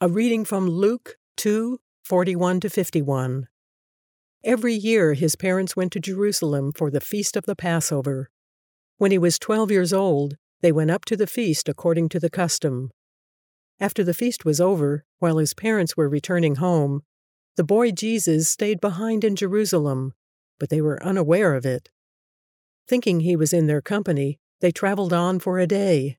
A reading from Luke 2 41 to 51. Every year his parents went to Jerusalem for the feast of the Passover. When he was 12 years old, they went up to the feast according to the custom. After the feast was over, while his parents were returning home, the boy Jesus stayed behind in Jerusalem, but they were unaware of it. Thinking he was in their company, they traveled on for a day.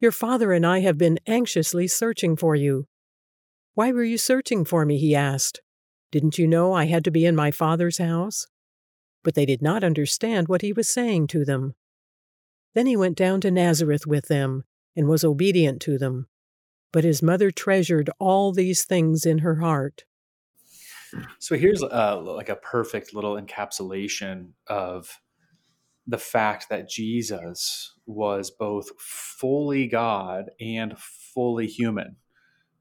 Your father and I have been anxiously searching for you. Why were you searching for me? he asked. Didn't you know I had to be in my father's house? But they did not understand what he was saying to them. Then he went down to Nazareth with them and was obedient to them. But his mother treasured all these things in her heart. So here's uh, like a perfect little encapsulation of the fact that Jesus was both fully God and fully human.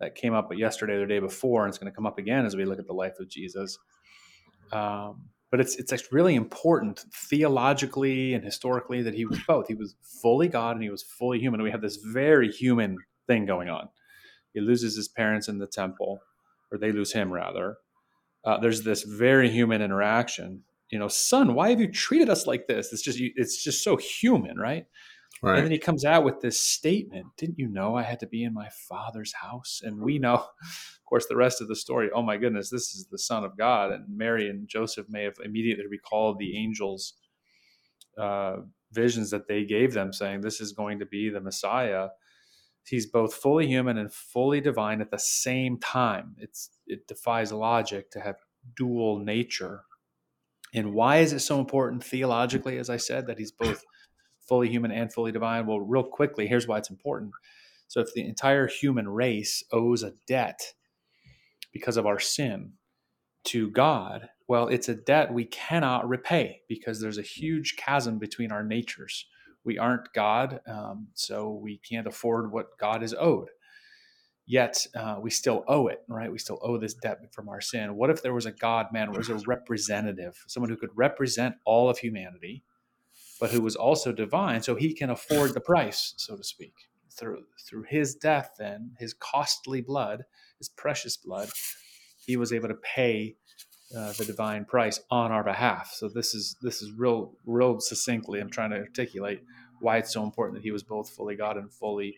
That came up yesterday or the day before, and it's going to come up again as we look at the life of Jesus. Um, but it's it's really important theologically and historically that he was both. He was fully God and he was fully human. we have this very human thing going on. He loses his parents in the temple, or they lose him rather. Uh, there's this very human interaction you know, son, why have you treated us like this? It's just, it's just so human, right? Right. And then he comes out with this statement Didn't you know I had to be in my father's house? And we know, of course, the rest of the story. Oh my goodness, this is the Son of God. And Mary and Joseph may have immediately recalled the angels' uh, visions that they gave them, saying, This is going to be the Messiah. He's both fully human and fully divine at the same time. It's, it defies logic to have dual nature and why is it so important theologically, as I said, that he's both fully human and fully divine? Well, real quickly, here's why it's important. So, if the entire human race owes a debt because of our sin to God, well, it's a debt we cannot repay because there's a huge chasm between our natures. We aren't God, um, so we can't afford what God is owed yet uh, we still owe it, right? We still owe this debt from our sin. What if there was a God man, or was a representative, someone who could represent all of humanity, but who was also divine, so he can afford the price, so to speak, through through his death, then his costly blood, his precious blood, he was able to pay. Uh, the divine price on our behalf. So this is this is real real succinctly. I'm trying to articulate why it's so important that he was both fully God and fully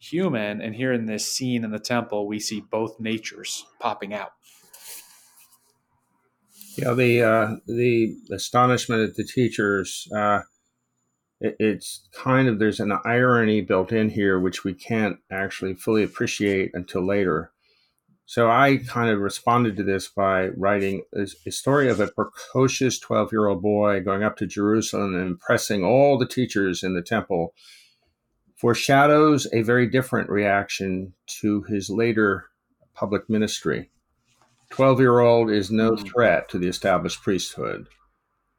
human. And here in this scene in the temple, we see both natures popping out. Yeah, the uh, the astonishment at the teachers. Uh, it, it's kind of there's an irony built in here which we can't actually fully appreciate until later. So I kind of responded to this by writing a, a story of a precocious 12 year old boy going up to Jerusalem and impressing all the teachers in the temple foreshadows a very different reaction to his later public ministry. 12 year old is no hmm. threat to the established priesthood.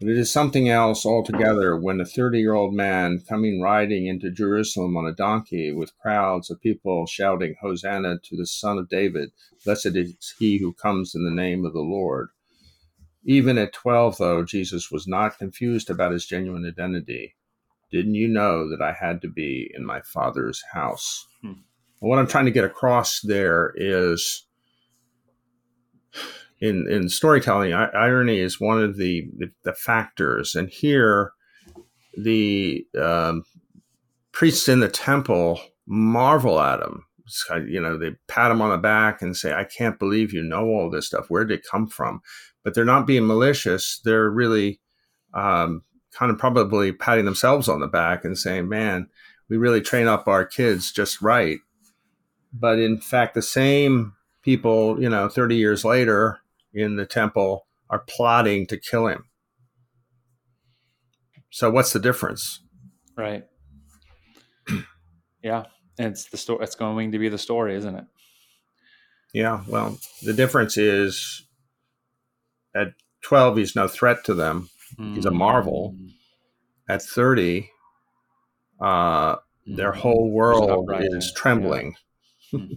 But it is something else altogether when a 30 year old man coming riding into Jerusalem on a donkey with crowds of people shouting, Hosanna to the Son of David, blessed is he who comes in the name of the Lord. Even at 12, though, Jesus was not confused about his genuine identity. Didn't you know that I had to be in my father's house? Hmm. What I'm trying to get across there is in, in storytelling, irony is one of the, the, the factors. And here, the um, priests in the temple marvel at him. You know, they pat him on the back and say, I can't believe you know all this stuff. Where did it come from? But they're not being malicious. They're really um, kind of probably patting themselves on the back and saying, man, we really train up our kids just right. But in fact, the same people, you know, 30 years later in the temple are plotting to kill him. So what's the difference? Right. yeah, it's the story. It's going to be the story, isn't it? Yeah. Well, the difference is at twelve, he's no threat to them. Mm. He's a hmm. marvel. At thirty, uh, mm. their hmm. whole world is trembling. Yeah. Hmm.